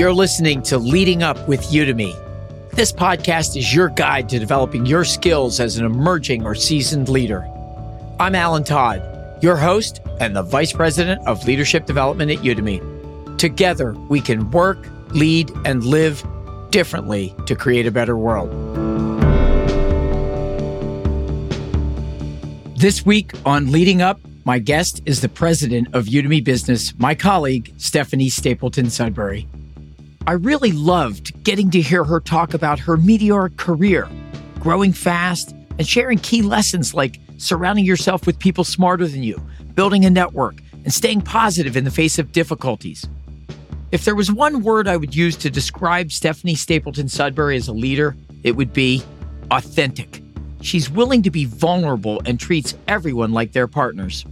You're listening to Leading Up with Udemy. This podcast is your guide to developing your skills as an emerging or seasoned leader. I'm Alan Todd, your host and the Vice President of Leadership Development at Udemy. Together, we can work, lead, and live differently to create a better world. This week on Leading Up, my guest is the president of Udemy Business, my colleague, Stephanie Stapleton Sudbury. I really loved getting to hear her talk about her meteoric career, growing fast, and sharing key lessons like surrounding yourself with people smarter than you, building a network, and staying positive in the face of difficulties. If there was one word I would use to describe Stephanie Stapleton Sudbury as a leader, it would be authentic. She's willing to be vulnerable and treats everyone like their partners.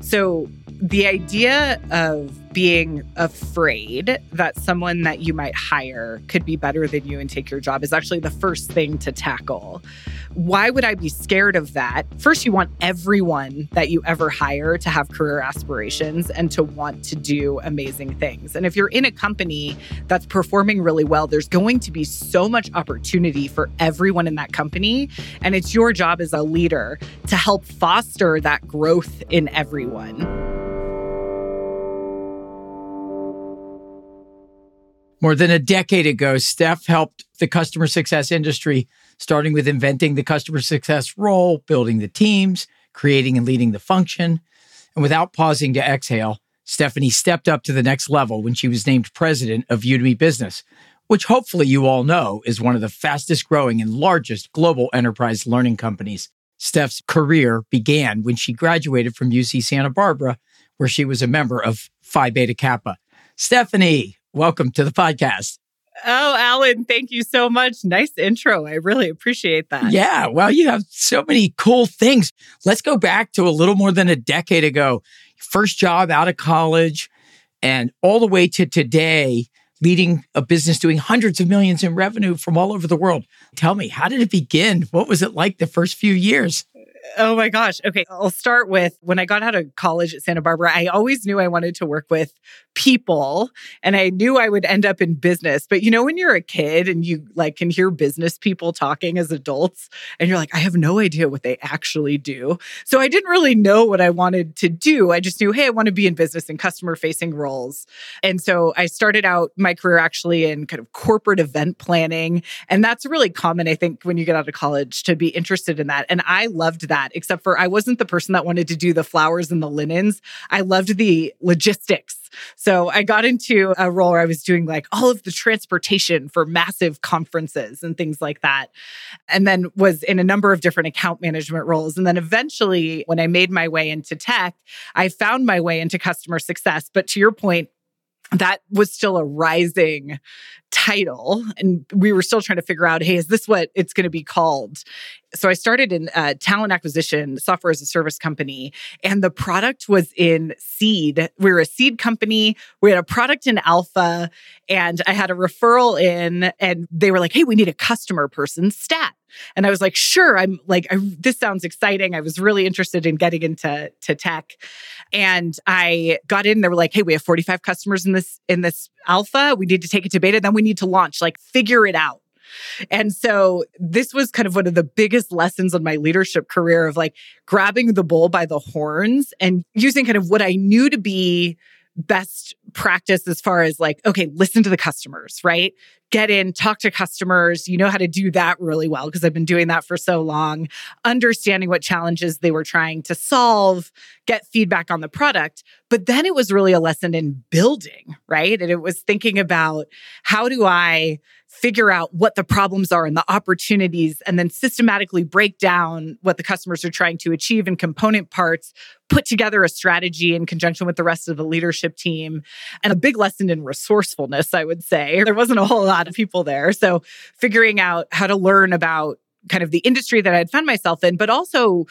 So, the idea of being afraid that someone that you might hire could be better than you and take your job is actually the first thing to tackle. Why would I be scared of that? First, you want everyone that you ever hire to have career aspirations and to want to do amazing things. And if you're in a company that's performing really well, there's going to be so much opportunity for everyone in that company. And it's your job as a leader to help foster that growth in everyone. More than a decade ago, Steph helped the customer success industry, starting with inventing the customer success role, building the teams, creating and leading the function. And without pausing to exhale, Stephanie stepped up to the next level when she was named president of Udemy Business, which hopefully you all know is one of the fastest growing and largest global enterprise learning companies. Steph's career began when she graduated from UC Santa Barbara, where she was a member of Phi Beta Kappa. Stephanie, welcome to the podcast. Oh, Alan, thank you so much. Nice intro. I really appreciate that. Yeah. Well, you have so many cool things. Let's go back to a little more than a decade ago. First job out of college and all the way to today, leading a business doing hundreds of millions in revenue from all over the world. Tell me, how did it begin? What was it like the first few years? Oh my gosh. Okay. I'll start with when I got out of college at Santa Barbara, I always knew I wanted to work with people and I knew I would end up in business. But you know, when you're a kid and you like can hear business people talking as adults and you're like, I have no idea what they actually do. So I didn't really know what I wanted to do. I just knew, hey, I want to be in business and customer facing roles. And so I started out my career actually in kind of corporate event planning. And that's really common, I think, when you get out of college to be interested in that. And I loved that, except for I wasn't the person that wanted to do the flowers and the linens. I loved the logistics so I got into a role where I was doing like all of the transportation for massive conferences and things like that. And then was in a number of different account management roles. And then eventually, when I made my way into tech, I found my way into customer success. But to your point, that was still a rising title. And we were still trying to figure out hey is this what it's going to be called? So i started in uh, talent acquisition software as a service company and the product was in seed. We were a seed company. We had a product in alpha and i had a referral in and they were like hey we need a customer person stat and I was like, sure, I'm like, I, this sounds exciting. I was really interested in getting into to tech. And I got in, they were like, hey, we have 45 customers in this, in this alpha. We need to take it to beta. Then we need to launch, like figure it out. And so this was kind of one of the biggest lessons on my leadership career of like grabbing the bull by the horns and using kind of what I knew to be best practice as far as like, okay, listen to the customers, right? Get in, talk to customers. You know how to do that really well because I've been doing that for so long. Understanding what challenges they were trying to solve, get feedback on the product. But then it was really a lesson in building, right? And it was thinking about how do I figure out what the problems are and the opportunities, and then systematically break down what the customers are trying to achieve in component parts, put together a strategy in conjunction with the rest of the leadership team. And a big lesson in resourcefulness, I would say. There wasn't a whole lot of people there. So figuring out how to learn about kind of the industry that I'd found myself in, but also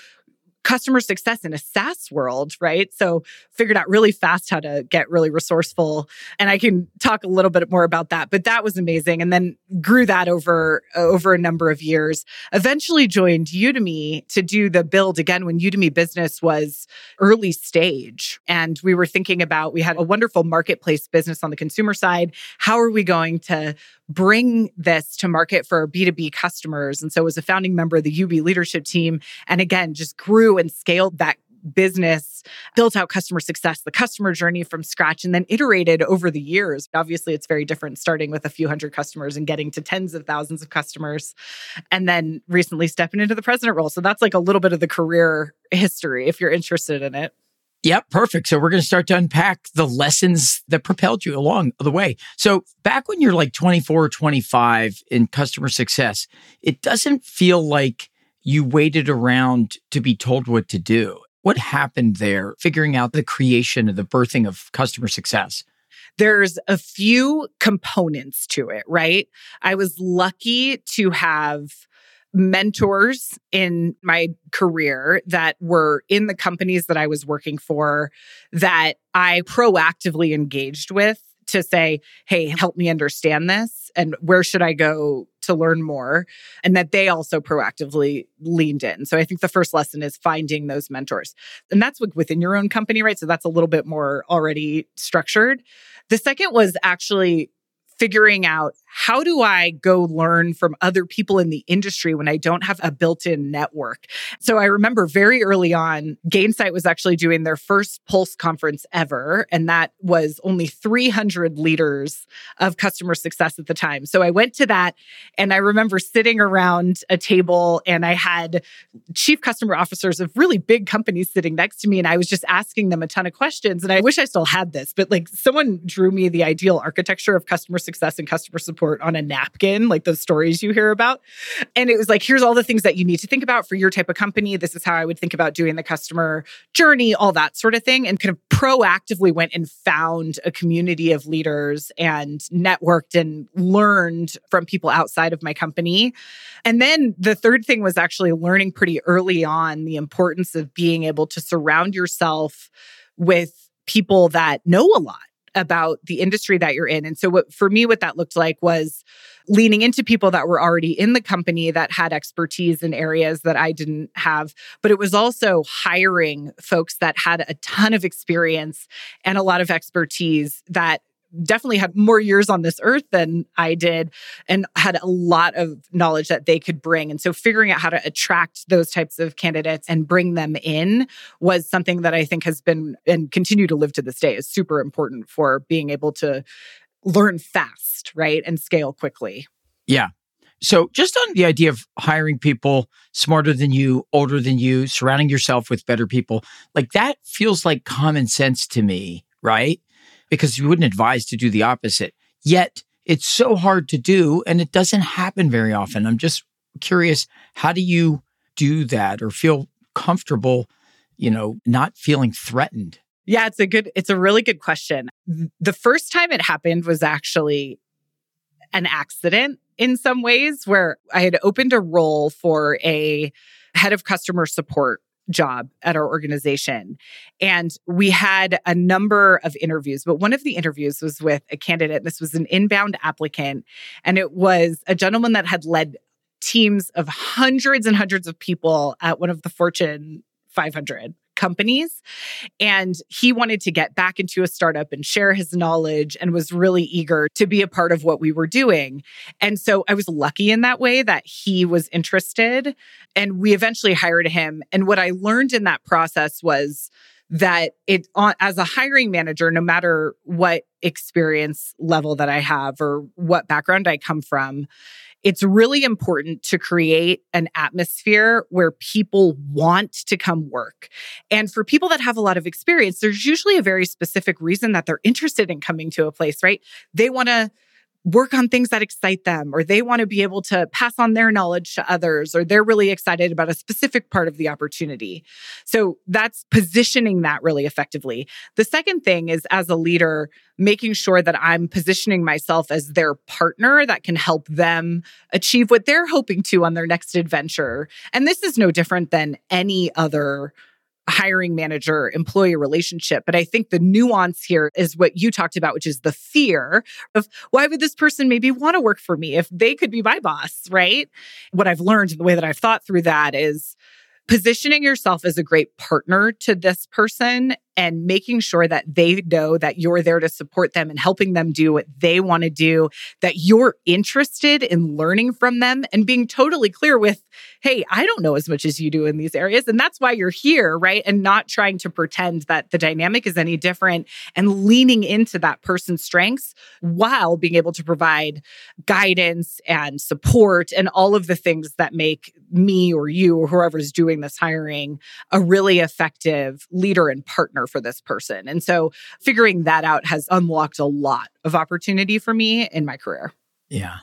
customer success in a SaaS world, right? So figured out really fast how to get really resourceful. And I can talk a little bit more about that, but that was amazing. And then grew that over, over a number of years. Eventually joined Udemy to do the build again when Udemy business was early stage. And we were thinking about, we had a wonderful marketplace business on the consumer side. How are we going to bring this to market for B2B customers? And so was a founding member of the UB leadership team. And again, just grew and scaled that business, built out customer success, the customer journey from scratch, and then iterated over the years. Obviously, it's very different starting with a few hundred customers and getting to tens of thousands of customers. And then recently stepping into the president role. So that's like a little bit of the career history if you're interested in it. Yep, perfect. So we're going to start to unpack the lessons that propelled you along the way. So back when you're like 24 or 25 in customer success, it doesn't feel like you waited around to be told what to do. What happened there, figuring out the creation of the birthing of customer success? There's a few components to it, right? I was lucky to have mentors in my career that were in the companies that I was working for that I proactively engaged with to say, hey, help me understand this and where should I go to learn more? And that they also proactively leaned in. So I think the first lesson is finding those mentors. And that's within your own company, right? So that's a little bit more already structured. The second was actually figuring out how do I go learn from other people in the industry when I don't have a built in network? So I remember very early on, Gainsight was actually doing their first Pulse conference ever. And that was only 300 leaders of customer success at the time. So I went to that and I remember sitting around a table and I had chief customer officers of really big companies sitting next to me. And I was just asking them a ton of questions. And I wish I still had this, but like someone drew me the ideal architecture of customer success and customer support report on a napkin, like those stories you hear about. And it was like, here's all the things that you need to think about for your type of company. This is how I would think about doing the customer journey, all that sort of thing. And kind of proactively went and found a community of leaders and networked and learned from people outside of my company. And then the third thing was actually learning pretty early on the importance of being able to surround yourself with people that know a lot about the industry that you're in. And so what for me what that looked like was leaning into people that were already in the company that had expertise in areas that I didn't have, but it was also hiring folks that had a ton of experience and a lot of expertise that definitely had more years on this earth than I did and had a lot of knowledge that they could bring. And so figuring out how to attract those types of candidates and bring them in was something that I think has been and continue to live to this day is super important for being able to learn fast, right? And scale quickly. Yeah. So, just on the idea of hiring people smarter than you, older than you, surrounding yourself with better people, like that feels like common sense to me, right? Because you wouldn't advise to do the opposite. Yet it's so hard to do and it doesn't happen very often. I'm just curious, how do you do that or feel comfortable, you know, not feeling threatened? Yeah, it's a good, it's a really good question. The first time it happened was actually an accident in some ways where I had opened a role for a head of customer support job at our organization. And we had a number of interviews, but one of the interviews was with a candidate. This was an inbound applicant, and it was a gentleman that had led teams of hundreds and hundreds of people at one of the Fortune 500 companies. And he wanted to get back into a startup and share his knowledge and was really eager to be a part of what we were doing. And so I was lucky in that way that he was interested. And we eventually hired him. And what I learned in that process was that it as a hiring manager no matter what experience level that i have or what background i come from it's really important to create an atmosphere where people want to come work. And for people that have a lot of experience, there's usually a very specific reason that they're interested in coming to a place, right? They want to work on things that excite them or they want to be able to pass on their knowledge to others or they're really excited about a specific part of the opportunity. So that's positioning that really effectively. The second thing is as a leader, making sure that I'm positioning myself as their partner that can help them achieve what they're hoping to on their next adventure. And this is no different than any other hiring manager employee relationship. But I think the nuance here is what you talked about, which is the fear of why would this person maybe want to work for me if they could be my boss, right? What I've learned the way that I've thought through that is positioning yourself as a great partner to this person and making sure that they know that you're there to support them and helping them do what they want to do, that you're interested in learning from them and being totally clear with, hey, I don't know as much as you do in these areas. And that's why you're here, right? And not trying to pretend that the dynamic is any different and leaning into that person's strengths while being able to provide guidance and support and all of the things that make me or you or whoever's doing this hiring a really effective leader and partner for this person. And so figuring that out has unlocked a lot of opportunity for me in my career. Yeah.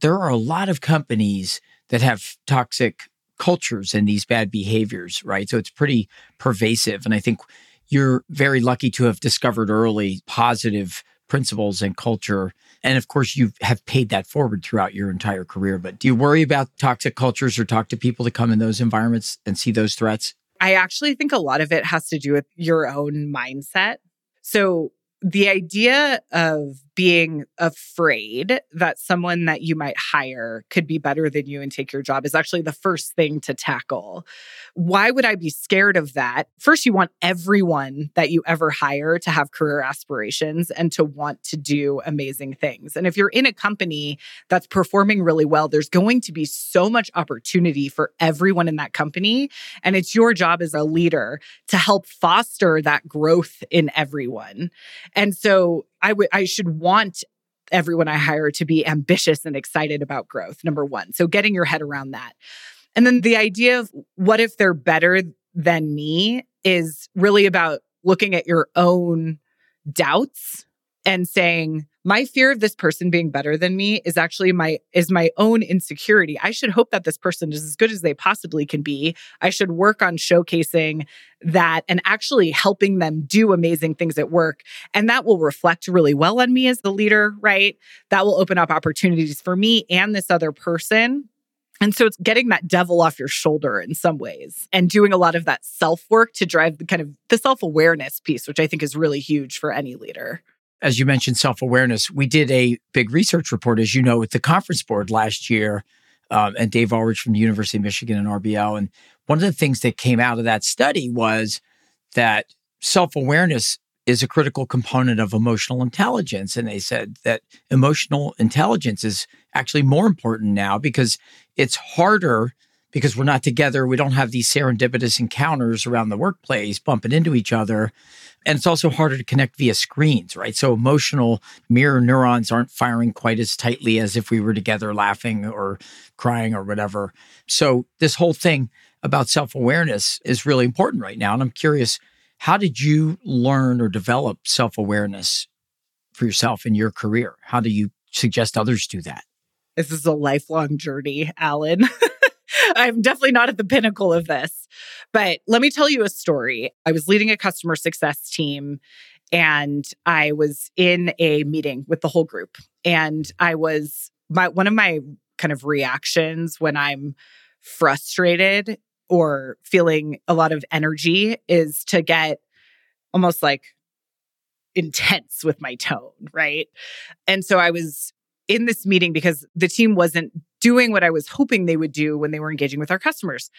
There are a lot of companies that have toxic cultures and these bad behaviors, right? So it's pretty pervasive. And I think you're very lucky to have discovered early positive principles and culture. And of course, you have paid that forward throughout your entire career. But do you worry about toxic cultures or talk to people that come in those environments and see those threats? I actually think a lot of it has to do with your own mindset. So the idea of being afraid that someone that you might hire could be better than you and take your job is actually the first thing to tackle. Why would I be scared of that? First, you want everyone that you ever hire to have career aspirations and to want to do amazing things. And if you're in a company that's performing really well, there's going to be so much opportunity for everyone in that company. And it's your job as a leader to help foster that growth in everyone. And so I would I should want everyone I hire to be ambitious and excited about growth. Number 1. So getting your head around that. And then the idea of what if they're better than me is really about looking at your own doubts and saying my fear of this person being better than me is actually my is my own insecurity. I should hope that this person is as good as they possibly can be. I should work on showcasing that and actually helping them do amazing things at work. And that will reflect really well on me as the leader right? That will open up opportunities for me and this other person. And so it's getting that devil off your shoulder in some ways and doing a lot of that self work to drive the kind of the self awareness piece, which I think is really huge for any leader as you mentioned, self awareness. We did a big research report, as you know, with the conference board last year, um, and Dave Ulrich from the University of Michigan and RBL. And one of the things that came out of that study was that self awareness is a critical component of emotional intelligence. And they said that emotional intelligence is actually more important now because it's harder because we're not together. We don't have these serendipitous encounters around the workplace bumping into each other. And it's also harder to connect via screens, right? So emotional mirror neurons aren't firing quite as tightly as if we were together laughing or crying or whatever. So this whole thing about self awareness is really important right now. And I'm curious, how did you learn or develop self awareness for yourself in your career? How do you suggest others do that? This is a lifelong journey, Alan. I'm definitely not at the pinnacle of this. But let me tell you a story. I was leading a customer success team and I was in a meeting with the whole group. And I was my one of my kind of reactions when I'm frustrated or feeling a lot of energy is to get almost like intense with my tone, right? And so I was in this meeting because the team wasn't doing what I was hoping they would do when they were engaging with our customers.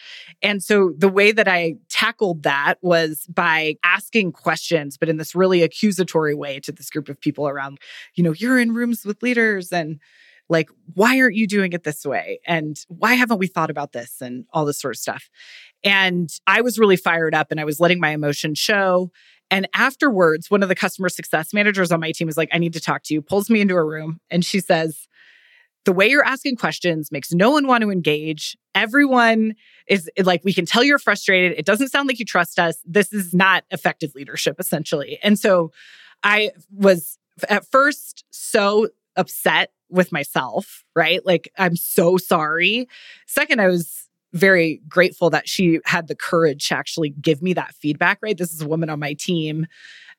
And so the way that I tackled that was by asking questions, but in this really accusatory way to this group of people around, you know, you're in rooms with leaders and like, why aren't you doing it this way? And why haven't we thought about this and all this sort of stuff? And I was really fired up and I was letting my emotion show. And afterwards, one of the customer success managers on my team was like, I need to talk to you, pulls me into a room, and she says, the way you're asking questions makes no one want to engage. Everyone is like, we can tell you're frustrated. It doesn't sound like you trust us. This is not effective leadership, essentially. And so I was at first so upset with myself, right? Like, I'm so sorry. Second, I was very grateful that she had the courage to actually give me that feedback, right? This is a woman on my team.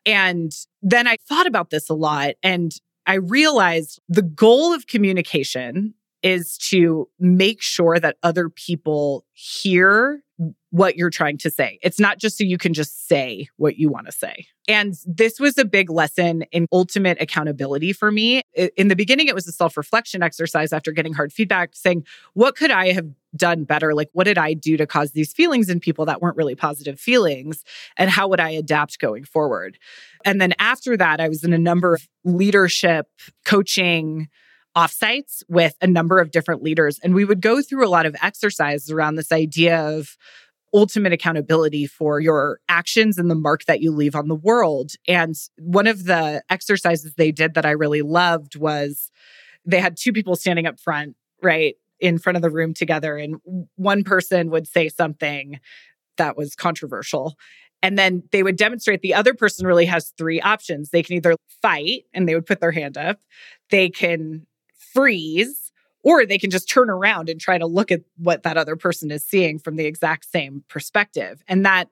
And then I thought about this a lot and I realized the goal of communication is to make sure that other people hear what you're trying to say. It's not just so you can just say what you want to say. And this was a big lesson in ultimate accountability for me. In the beginning, it was a self reflection exercise after getting hard feedback, saying, What could I have done better? Like, what did I do to cause these feelings in people that weren't really positive feelings? And how would I adapt going forward? And then after that, I was in a number of leadership, coaching, offsites with a number of different leaders. And we would go through a lot of exercises around this idea of ultimate accountability for your actions and the mark that you leave on the world. And one of the exercises they did that I really loved was they had two people standing up front, right, in front of the room together. And one person would say something that was controversial. And then they would demonstrate the other person really has three options. They can either fight and they would put their hand up, they can freeze or they can just turn around and try to look at what that other person is seeing from the exact same perspective. And that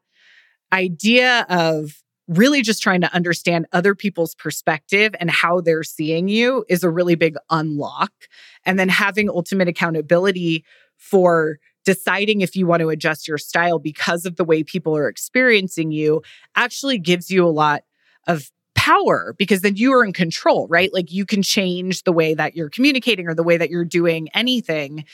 idea of really just trying to understand other people's perspective and how they're seeing you is a really big unlock. And then having ultimate accountability for deciding if you want to adjust your style because of the way people are experiencing you actually gives you a lot of power because then you are in control, right? Like you can change the way that you're communicating or the way that you're doing anything.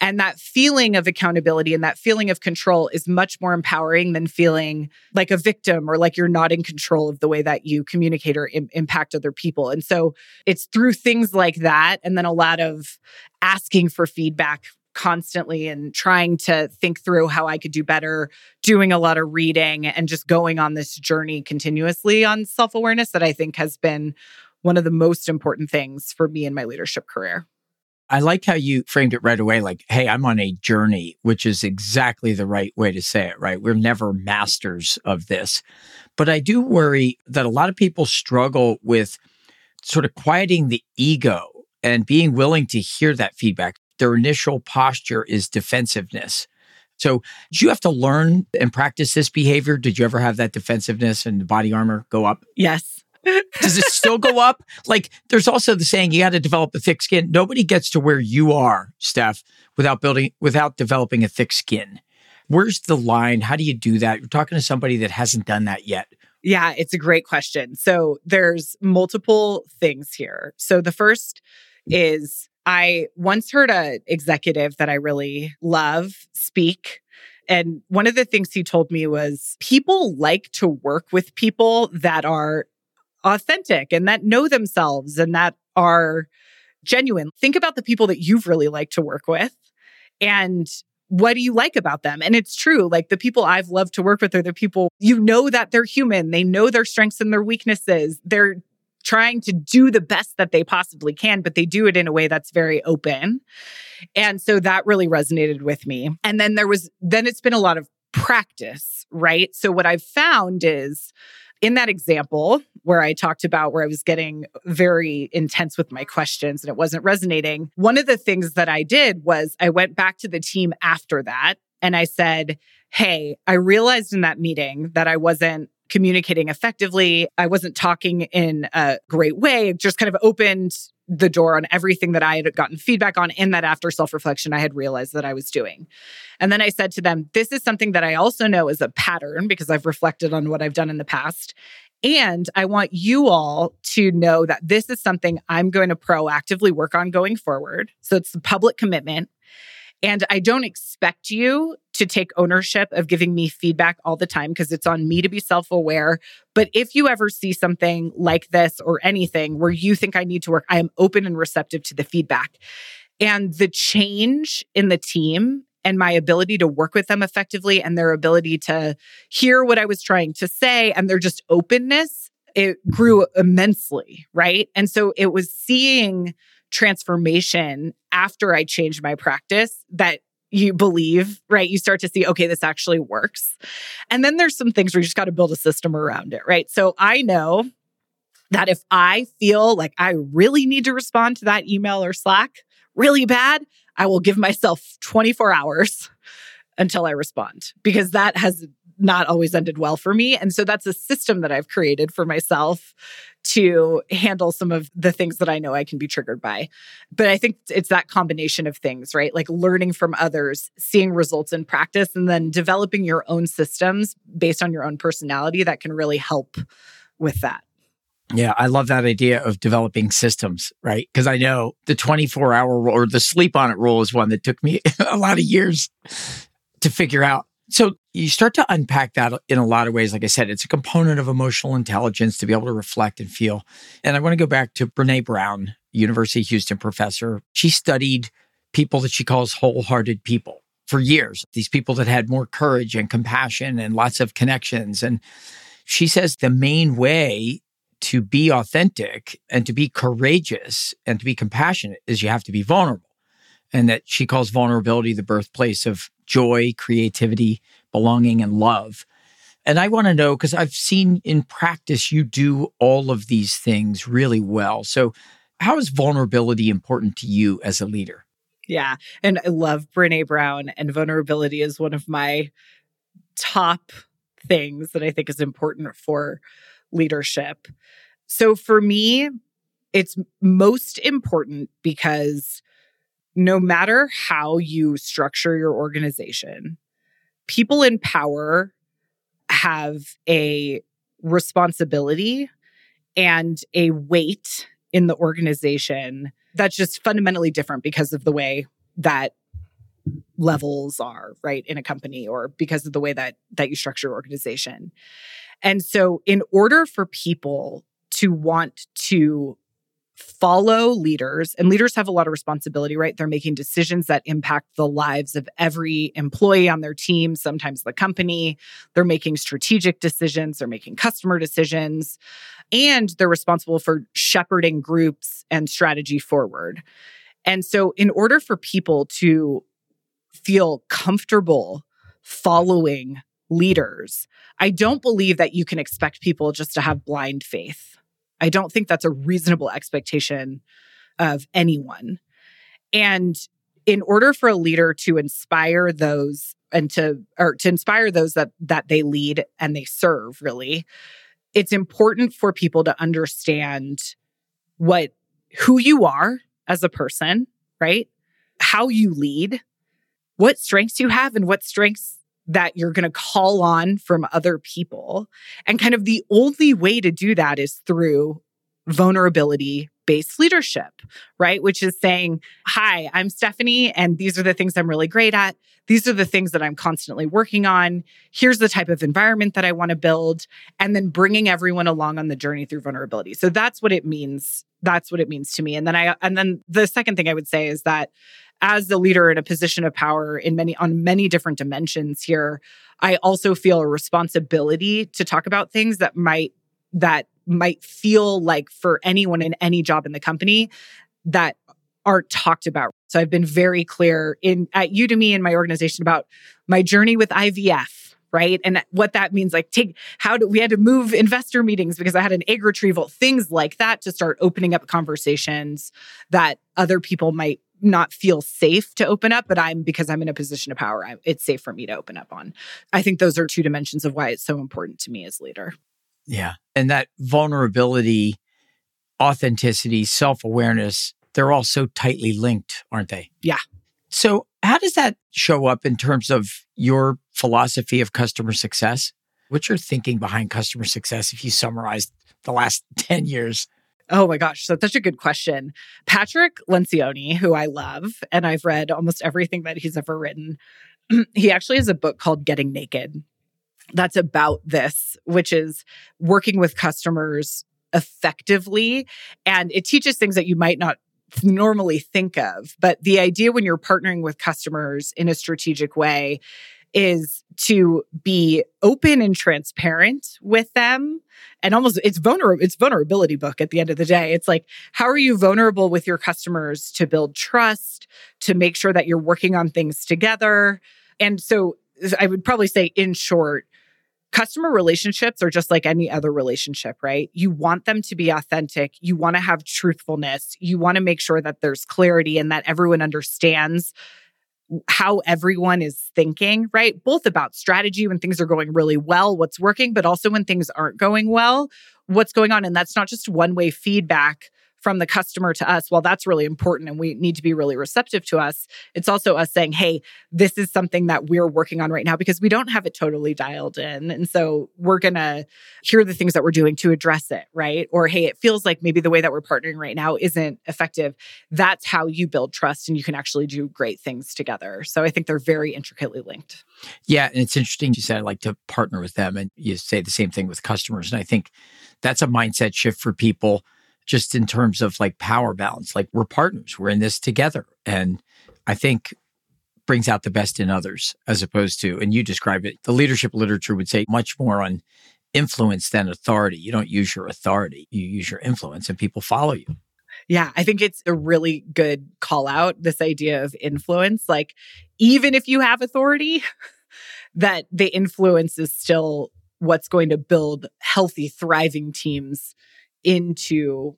And that feeling of accountability and that feeling of control is much more empowering than feeling like a victim or like you're not in control of the way that you communicate or Im- impact other people. And so it's through things like that and then a lot of asking for feedback constantly and trying to think through how I could do better, doing a lot of reading and just going on this journey continuously on self awareness that I think has been one of the most important things for me in my leadership career. I like how you framed it right away like, hey, I'm on a journey, which is exactly the right way to say it, right? We're never masters of this. But I do worry that a lot of people struggle with sort of quieting the ego and being willing to hear that feedback their initial posture is defensiveness. So, did you have to learn and practice this behavior? Did you ever have that defensiveness and body armor go up? Yes. Does it still go up? Like, there's also the saying you got to develop a thick skin. Nobody gets to where you are, Steph, without building, without developing a thick skin. Where's the line? How do you do that? You're talking to somebody that hasn't done that yet. Yeah, it's a great question. So, there's multiple things here. So, the first is I once heard a executive that I really love speak and one of the things he told me was people like to work with people that are authentic and that know themselves and that are genuine. Think about the people that you've really liked to work with and what do you like about them? And it's true. Like the people I've loved to work with are the people you know that they're human. They know their strengths and their weaknesses. They're trying to do the best that they possibly can, but they do it in a way that's very open. And so that really resonated with me. And then there was, then it's been a lot of practice, right? So what I've found is, in that example where I talked about where I was getting very intense with my questions and it wasn't resonating, one of the things that I did was I went back to the team after that and I said, Hey, I realized in that meeting that I wasn't communicating effectively. I wasn't talking in a great way. It just kind of opened the door on everything that I had gotten feedback on and that after self reflection, I had realized that I was doing. And then I said to them, This is something that I also know is a pattern because I've reflected on what I've done in the past. And I want you all to know that this is something I'm going to proactively work on going forward. So it's a public commitment. And I don't expect you to take ownership of giving me feedback all the time because it's on me to be self aware. But if you ever see something like this or anything where you think I need to work, I am open and receptive to the feedback. And the change in the team and my ability to work with them effectively and their ability to hear what I was trying to say and their just openness, it grew immensely. Right. And so it was seeing transformation after I changed my practice that you believe, right? You start to see, okay, this actually works. And then there's some things where you just got to build a system around it, right? So I know that if I feel like I really need to respond to that email or Slack really bad, I will give myself 24 hours until I respond because that has not always ended well for me. And so that's a system that I've created for myself to handle some of the things that I know I can be triggered by. But I think it's that combination of things, right? Like learning from others, seeing results in practice, and then developing your own systems based on your own personality that can really help with that. Yeah, I love that idea of developing systems, right? Because I know the 24 hour rule or the sleep on it rule is one that took me a lot of years to figure out. So you start to unpack that in a lot of ways. Like I said, it's a component of emotional intelligence to be able to reflect and feel. And I want to go back to Brene Brown, University of Houston professor. She studied people that she calls wholehearted people for years, these people that had more courage and compassion and lots of connections. And she says the main way to be authentic and to be courageous and to be compassionate is you have to be vulnerable. And that she calls vulnerability the birthplace of joy, creativity, belonging, and love. And I want to know because I've seen in practice you do all of these things really well. So, how is vulnerability important to you as a leader? Yeah. And I love Brene Brown, and vulnerability is one of my top things that I think is important for leadership. So, for me, it's most important because no matter how you structure your organization, people in power have a responsibility and a weight in the organization that's just fundamentally different because of the way that levels are right in a company or because of the way that that you structure your organization. And so in order for people to want to follow leaders and leaders have a lot of responsibility right? They're making decisions that impact the lives of every employee on their team sometimes the company. They're making strategic decisions they're making customer decisions and they're responsible for shepherding groups and strategy forward. And so in order for people to feel comfortable following leaders i don't believe that you can expect people just to have blind faith I don't think that's a reasonable expectation of anyone. And in order for a leader to inspire those and to or to inspire those that that they lead and they serve really it's important for people to understand what who you are as a person right how you lead what strengths you have and what strengths that you're going to call on from other people. And kind of the only way to do that is through vulnerability based leadership, right? Which is saying, Hi, I'm Stephanie, and these are the things I'm really great at. These are the things that I'm constantly working on. Here's the type of environment that I want to build. And then bringing everyone along on the journey through vulnerability. So that's what it means. That's what it means to me. And then I, and then the second thing I would say is that as the leader in a position of power in many on many different dimensions here i also feel a responsibility to talk about things that might that might feel like for anyone in any job in the company that aren't talked about so i've been very clear in at udemy in my organization about my journey with ivf right? And what that means, like take how do we had to move investor meetings because I had an egg retrieval, things like that to start opening up conversations that other people might not feel safe to open up, but I'm because I'm in a position of power, I, it's safe for me to open up on. I think those are two dimensions of why it's so important to me as leader. Yeah. And that vulnerability, authenticity, self awareness, they're all so tightly linked, aren't they? Yeah. So, how does that show up in terms of your philosophy of customer success? What's your thinking behind customer success if you summarize the last 10 years? Oh my gosh, so such a good question. Patrick Lencioni, who I love, and I've read almost everything that he's ever written, he actually has a book called Getting Naked. That's about this, which is working with customers effectively. And it teaches things that you might not normally think of. But the idea when you're partnering with customers in a strategic way is to be open and transparent with them and almost it's vulnerable it's vulnerability book at the end of the day it's like how are you vulnerable with your customers to build trust to make sure that you're working on things together and so i would probably say in short customer relationships are just like any other relationship, right? You want them to be authentic. You want to have truthfulness. You want to make sure that there's clarity and that everyone understands how everyone is thinking, right? Both about strategy when things are going really well, what's working, but also when things aren't going well, what's going on. And that's not just one way feedback from the customer to us, well, that's really important and we need to be really receptive to us. It's also us saying, hey, this is something that we're working on right now because we don't have it totally dialed in. And so we're going to hear the things that we're doing to address it, right? Or, hey, it feels like maybe the way that we're partnering right now isn't effective. That's how you build trust and you can actually do great things together. So I think they're very intricately linked. Yeah. And it's interesting you said I like to partner with them. And you say the same thing with customers. And I think that's a mindset shift for people just in terms of like power balance. Like we're partners, we're in this together. And I think brings out the best in others as opposed to, and you describe it, the leadership literature would say much more on influence than authority. You don't use your authority, you use your influence and people follow you. Yeah, I think it's a really good call out this idea of influence. Like, even if you have authority, that the influence is still what's going to build healthy, thriving teams into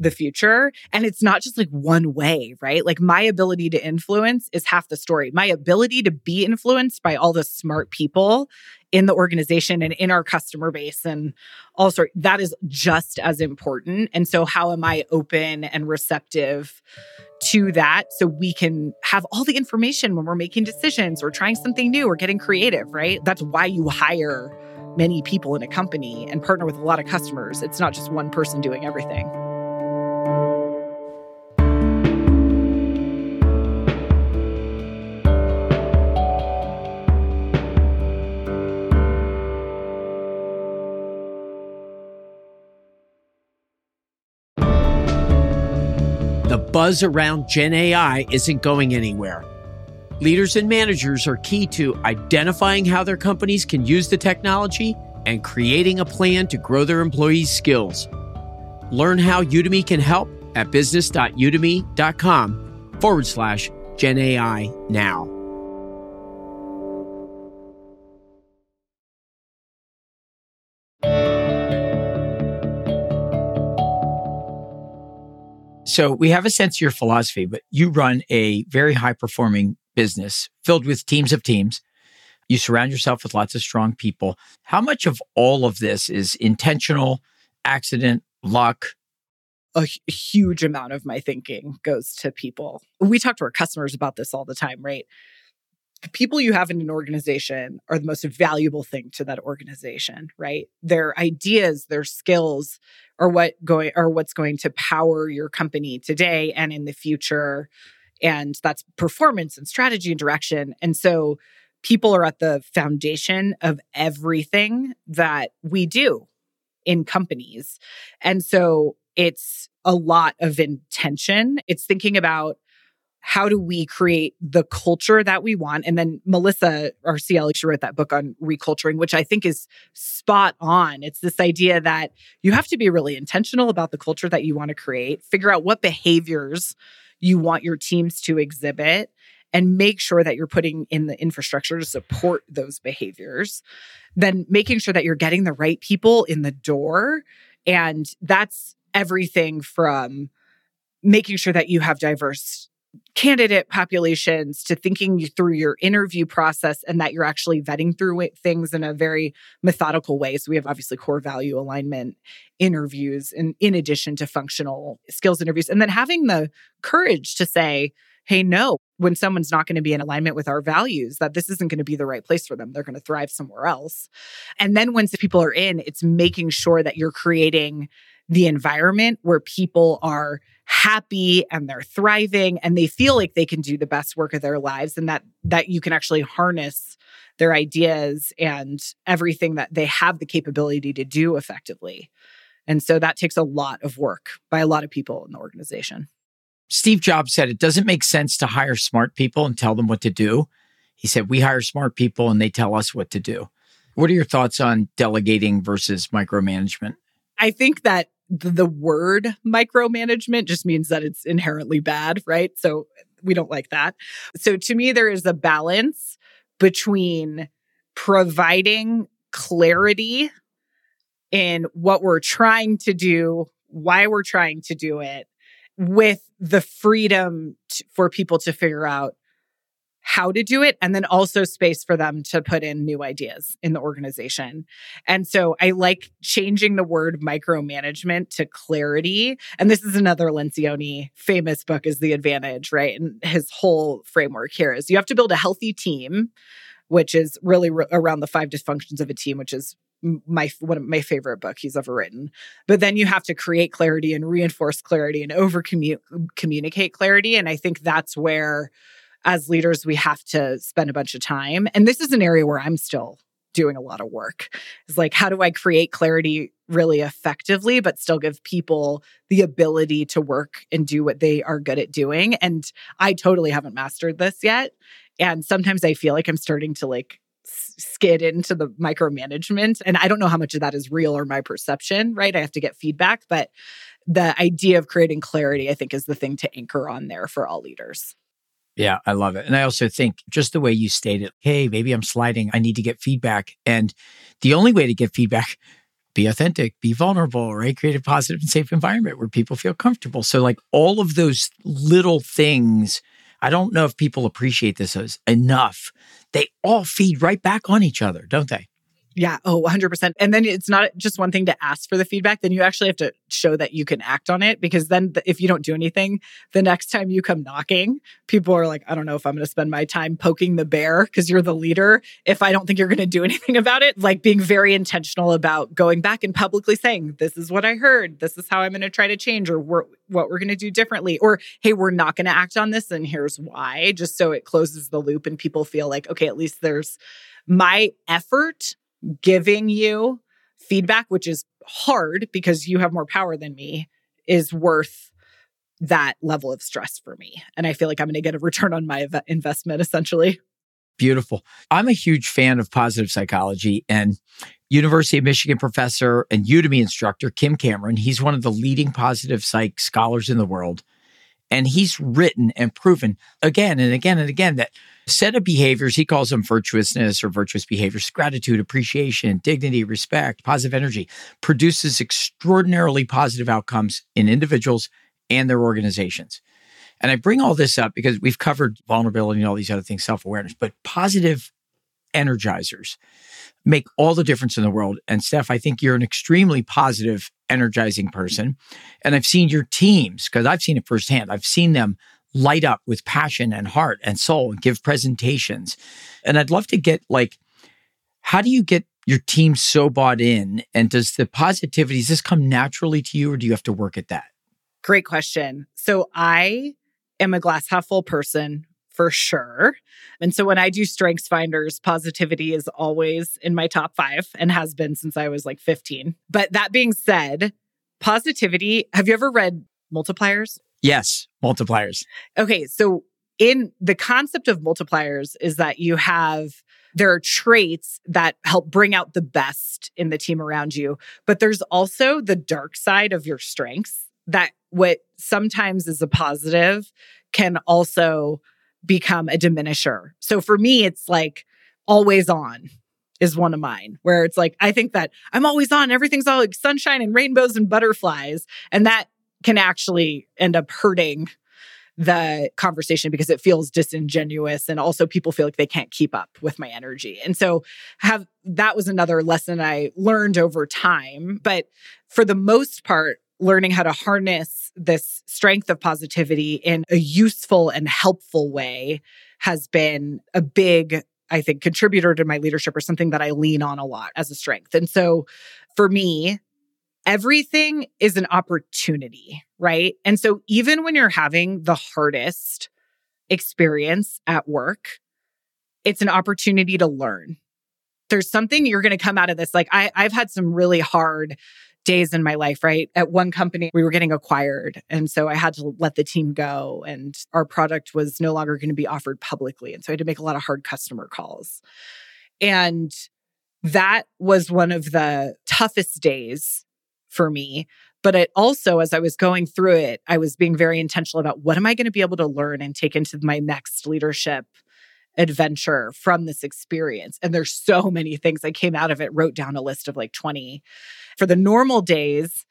the future. And it's not just like one way, right? Like my ability to influence is half the story. My ability to be influenced by all the smart people in the organization and in our customer base and all also that is just as important. And so how am I open and receptive to that so we can have all the information when we're making decisions or trying something new or getting creative, right? That's why you hire many people in a company and partner with a lot of customers. It's not just one person doing everything. The buzz around Gen AI isn't going anywhere. Leaders and managers are key to identifying how their companies can use the technology and creating a plan to grow their employees' skills. Learn how Udemy can help at business.udemy.com forward slash Gen AI now. So we have a sense of your philosophy, but you run a very high performing business filled with teams of teams. You surround yourself with lots of strong people. How much of all of this is intentional, accident, luck? A huge amount of my thinking goes to people. We talk to our customers about this all the time, right? The people you have in an organization are the most valuable thing to that organization, right? Their ideas, their skills are what going are what's going to power your company today and in the future and that's performance and strategy and direction. And so people are at the foundation of everything that we do in companies. And so it's a lot of intention. It's thinking about how do we create the culture that we want? And then Melissa, our CL, she wrote that book on reculturing, which I think is spot on. It's this idea that you have to be really intentional about the culture that you want to create, figure out what behaviors you want your teams to exhibit and make sure that you're putting in the infrastructure to support those behaviors. Then making sure that you're getting the right people in the door. And that's everything from making sure that you have diverse candidate populations to thinking through your interview process and that you're actually vetting through things in a very methodical way. So we have obviously core value alignment interviews in, in addition to functional skills interviews. And then having the courage to say, hey, no, when someone's not going to be in alignment with our values, that this isn't going to be the right place for them. They're going to thrive somewhere else. And then once the people are in, it's making sure that you're creating the environment where people are happy and they're thriving and they feel like they can do the best work of their lives and that that you can actually harness their ideas and everything that they have the capability to do effectively. And so that takes a lot of work by a lot of people in the organization. Steve Jobs said it doesn't make sense to hire smart people and tell them what to do. He said we hire smart people and they tell us what to do. What are your thoughts on delegating versus micromanagement? I think that the word micromanagement just means that it's inherently bad, right? So we don't like that. So to me, there is a balance between providing clarity in what we're trying to do, why we're trying to do it, with the freedom for people to figure out how to do it and then also space for them to put in new ideas in the organization. And so I like changing the word micromanagement to clarity. And this is another Lencioni famous book is The Advantage, right? And his whole framework here is you have to build a healthy team, which is really re- around the five dysfunctions of a team, which is my one of my favorite book he's ever written. But then you have to create clarity and reinforce clarity and over communicate clarity. And I think that's where as leaders, we have to spend a bunch of time. And this is an area where I'm still doing a lot of work. Is like, how do I create clarity really effectively, but still give people the ability to work and do what they are good at doing? And I totally haven't mastered this yet. And sometimes I feel like I'm starting to like skid into the micromanagement. And I don't know how much of that is real or my perception, right? I have to get feedback. But the idea of creating clarity, I think, is the thing to anchor on there for all leaders. Yeah, I love it. And I also think just the way you stated, hey, maybe I'm sliding. I need to get feedback. And the only way to get feedback, be authentic, be vulnerable, right? Create a positive and safe environment where people feel comfortable. So, like all of those little things, I don't know if people appreciate this enough. They all feed right back on each other, don't they? Yeah. Oh, 100%. And then it's not just one thing to ask for the feedback. Then you actually have to show that you can act on it because then if you don't do anything, the next time you come knocking, people are like, I don't know if I'm going to spend my time poking the bear because you're the leader. If I don't think you're going to do anything about it, like being very intentional about going back and publicly saying, this is what I heard. This is how I'm going to try to change or we're, what we're going to do differently. Or, hey, we're not going to act on this and here's why, just so it closes the loop and people feel like, okay, at least there's my effort giving you feedback, which is hard because you have more power than me, is worth that level of stress for me. And I feel like I'm going to get a return on my investment essentially. Beautiful. I'm a huge fan of positive psychology and University of Michigan professor and Udemy instructor Kim Cameron. He's one of the leading positive psych scholars in the world. And he's written and proven again and again and again that set of behaviors, he calls them virtuousness or virtuous behaviors, gratitude, appreciation, dignity, respect, positive energy, produces extraordinarily positive outcomes in individuals and their organizations. And I bring all this up because we've covered vulnerability and all these other things, self awareness, but positive energizers make all the difference in the world. And Steph, I think you're an extremely positive, energizing person. And I've seen your teams because I've seen it firsthand. I've seen them light up with passion and heart and soul and give presentations. And I'd love to get like, how do you get your team so bought in? And does the positivity, does this come naturally to you or do you have to work at that? Great question. So I am a glass half full person for sure. And so when I do strengths finders, positivity is always in my top five and has been since I was like 15. But that being said, positivity, have you ever read Multipliers? Yes, multipliers. Okay, so in the concept of multipliers is that you have there are traits that help bring out the best in the team around you, but there's also the dark side of your strengths that what sometimes is a positive can also become a diminisher. So for me, it's like always on is one of mine, where it's like, I think that I'm always on, everything's all like sunshine and rainbows and butterflies. And that can actually end up hurting the conversation because it feels disingenuous and also people feel like they can't keep up with my energy. And so have that was another lesson I learned over time, but for the most part learning how to harness this strength of positivity in a useful and helpful way has been a big I think contributor to my leadership or something that I lean on a lot as a strength. And so for me, everything is an opportunity, right? And so even when you're having the hardest experience at work, it's an opportunity to learn. There's something you're going to come out of this. Like I, I've had some really hard days in my life, right? At one company, we were getting acquired. And so I had to let the team go, and our product was no longer going to be offered publicly. And so I had to make a lot of hard customer calls. And that was one of the toughest days for me. But it also, as I was going through it, I was being very intentional about what am I going to be able to learn and take into my next leadership adventure from this experience. And there's so many things I came out of it, wrote down a list of like 20. For the normal days,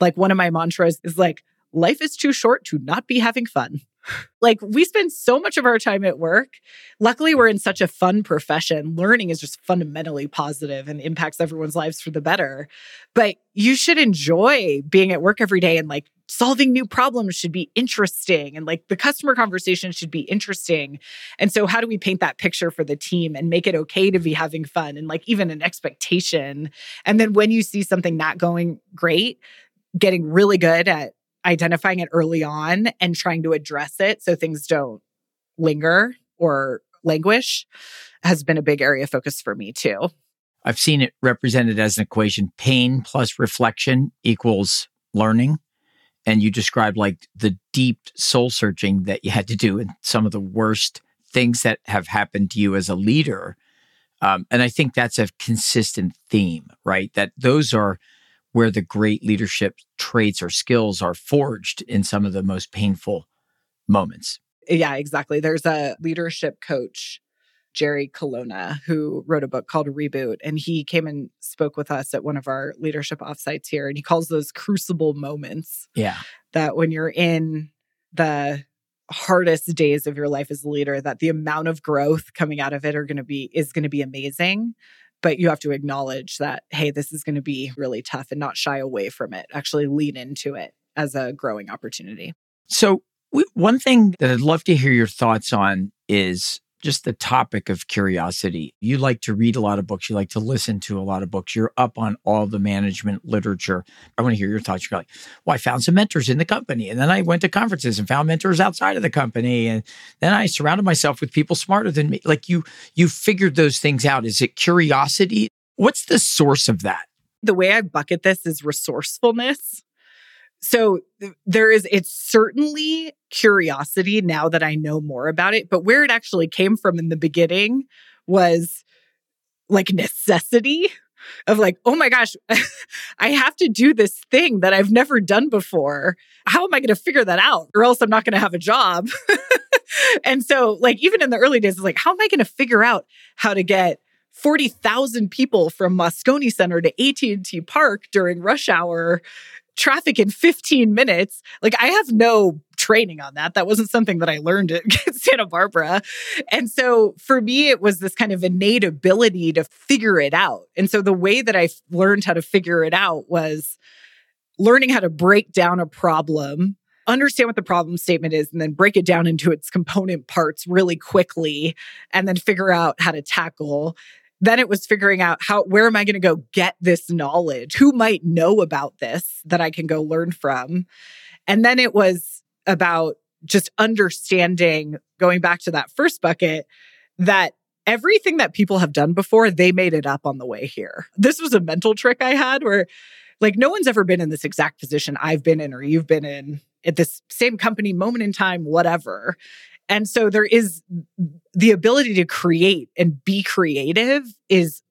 like one of my mantras is like, life is too short to not be having fun. Like we spend so much of our time at work. Luckily, we're in such a fun profession. Learning is just fundamentally positive and impacts everyone's lives for the better. But you should enjoy being at work every day and like solving new problems should be interesting and like the customer conversation should be interesting. And so, how do we paint that picture for the team and make it okay to be having fun and like even an expectation? And then when you see something not going great, getting really good at identifying it early on and trying to address it so things don't linger or languish has been a big area of focus for me too. I've seen it represented as an equation pain plus reflection equals learning. And you described like the deep soul searching that you had to do and some of the worst things that have happened to you as a leader. Um, and I think that's a consistent theme, right? That those are where the great leadership traits or skills are forged in some of the most painful moments. Yeah, exactly. There's a leadership coach, Jerry Colonna, who wrote a book called Reboot. And he came and spoke with us at one of our leadership offsites here. And he calls those crucible moments. Yeah. That when you're in the hardest days of your life as a leader, that the amount of growth coming out of it are going to be is going to be amazing but you have to acknowledge that hey this is going to be really tough and not shy away from it actually lean into it as a growing opportunity. So one thing that i'd love to hear your thoughts on is just the topic of curiosity. You like to read a lot of books. You like to listen to a lot of books. You're up on all the management literature. I want to hear your thoughts. You're like, well, I found some mentors in the company. And then I went to conferences and found mentors outside of the company. And then I surrounded myself with people smarter than me. Like you, you figured those things out. Is it curiosity? What's the source of that? The way I bucket this is resourcefulness. So there is, it's certainly curiosity now that I know more about it, but where it actually came from in the beginning was like necessity of like, oh my gosh, I have to do this thing that I've never done before. How am I going to figure that out? Or else I'm not going to have a job. and so, like, even in the early days, it's like, how am I going to figure out how to get 40,000 people from Moscone Center to AT&T Park during rush hour traffic in 15 minutes. Like I have no training on that. That wasn't something that I learned at Santa Barbara. And so for me, it was this kind of innate ability to figure it out. And so the way that I learned how to figure it out was learning how to break down a problem understand what the problem statement is and then break it down into its component parts really quickly and then figure out how to tackle then it was figuring out how where am i going to go get this knowledge? Who might know about this that i can go learn from? And then it was about just understanding going back to that first bucket that everything that people have done before they made it up on the way here. This was a mental trick i had where like no one's ever been in this exact position i've been in or you've been in at this same company moment in time whatever and so there is the ability to create and be creative is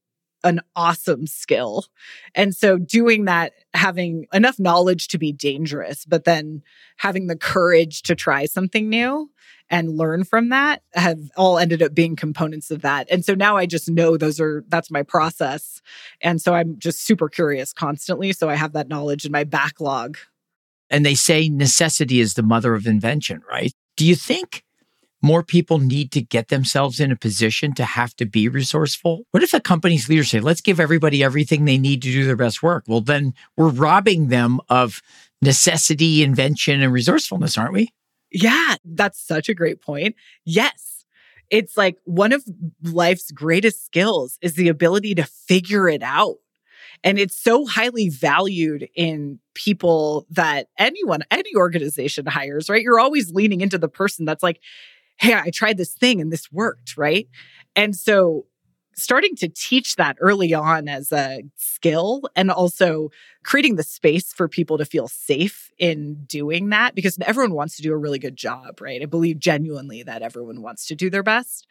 an awesome skill. And so doing that, having enough knowledge to be dangerous, but then having the courage to try something new and learn from that have all ended up being components of that. And so now I just know those are that's my process. And so I'm just super curious constantly. So I have that knowledge in my backlog. And they say necessity is the mother of invention, right? Do you think more people need to get themselves in a position to have to be resourceful? What if a company's leaders say, let's give everybody everything they need to do their best work? Well, then we're robbing them of necessity, invention, and resourcefulness, aren't we? Yeah, that's such a great point. Yes. It's like one of life's greatest skills is the ability to figure it out. And it's so highly valued in people that anyone, any organization hires, right? You're always leaning into the person that's like, hey, I tried this thing and this worked, right? And so starting to teach that early on as a skill and also creating the space for people to feel safe in doing that because everyone wants to do a really good job, right? I believe genuinely that everyone wants to do their best.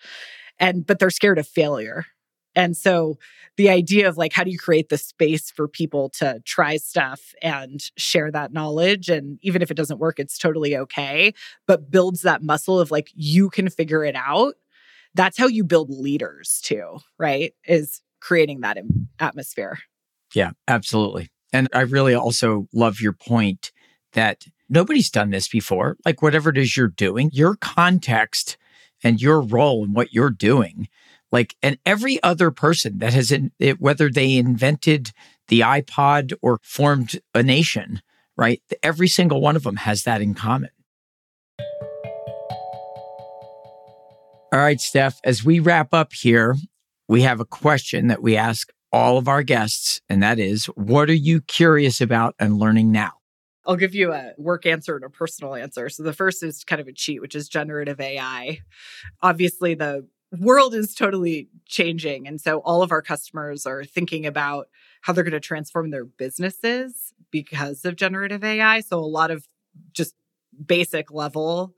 And but they're scared of failure, and so the idea of like, how do you create the space for people to try stuff and share that knowledge? And even if it doesn't work, it's totally okay, but builds that muscle of like, you can figure it out. that's how you build leaders too, right? Is creating that atmosphere. Yeah, absolutely. And I really also love your point that nobody's done this before. Like, whatever it is you're doing, your context and your role and what you're doing, like, and every other person that has, in, it, whether they invented the iPod or formed a nation, right? Every single one of them has that in common. All right, Steph, as we wrap up here, we have a question that we ask all of our guests, and that is what are you curious about and learning now? I'll give you a work answer and a personal answer. So the first is kind of a cheat, which is generative AI. Obviously, the world is totally changing. And so all of our customers are thinking about how they're going to transform their businesses because of generative AI. So a lot of just basic level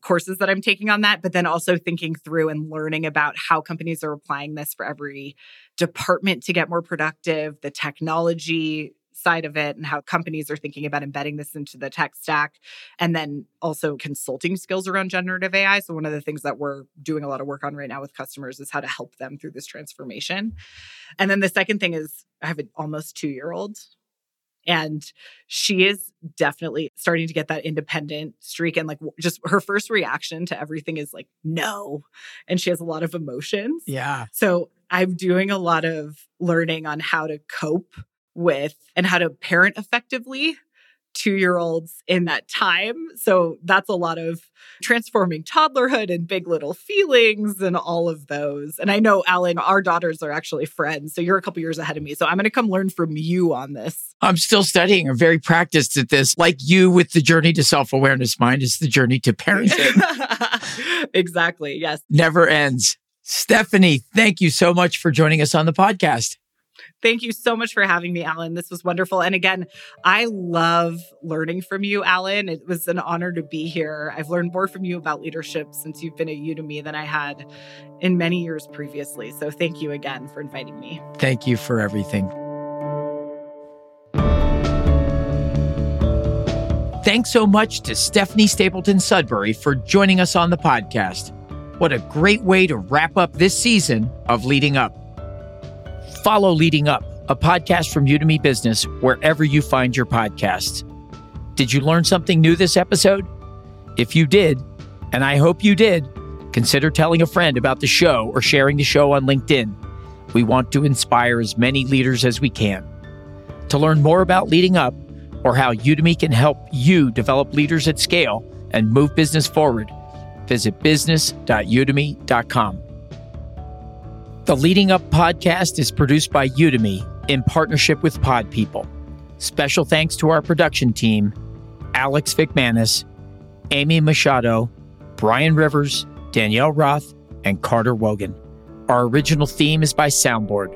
courses that I'm taking on that, but then also thinking through and learning about how companies are applying this for every department to get more productive, the technology side of it and how companies are thinking about embedding this into the tech stack and then also consulting skills around generative AI so one of the things that we're doing a lot of work on right now with customers is how to help them through this transformation and then the second thing is I have an almost 2 year old and she is definitely starting to get that independent streak. And like, just her first reaction to everything is like, no. And she has a lot of emotions. Yeah. So I'm doing a lot of learning on how to cope with and how to parent effectively two year olds in that time. So that's a lot of transforming toddlerhood and big little feelings and all of those. And I know, Alan, our daughters are actually friends. So you're a couple years ahead of me. So I'm going to come learn from you on this. I'm still studying. I'm very practiced at this. Like you with the journey to self awareness, mine is the journey to parenting. exactly. Yes. Never ends. Stephanie, thank you so much for joining us on the podcast. Thank you so much for having me, Alan. This was wonderful. And again, I love learning from you, Alan. It was an honor to be here. I've learned more from you about leadership since you've been at Udemy than I had in many years previously. So thank you again for inviting me. Thank you for everything. Thanks so much to Stephanie Stapleton Sudbury for joining us on the podcast. What a great way to wrap up this season of Leading Up. Follow Leading Up, a podcast from Udemy Business, wherever you find your podcasts. Did you learn something new this episode? If you did, and I hope you did, consider telling a friend about the show or sharing the show on LinkedIn. We want to inspire as many leaders as we can. To learn more about Leading Up or how Udemy can help you develop leaders at scale and move business forward, visit business.udemy.com. The Leading Up podcast is produced by Udemy in partnership with Pod People. Special thanks to our production team Alex McManus, Amy Machado, Brian Rivers, Danielle Roth, and Carter Wogan. Our original theme is by Soundboard.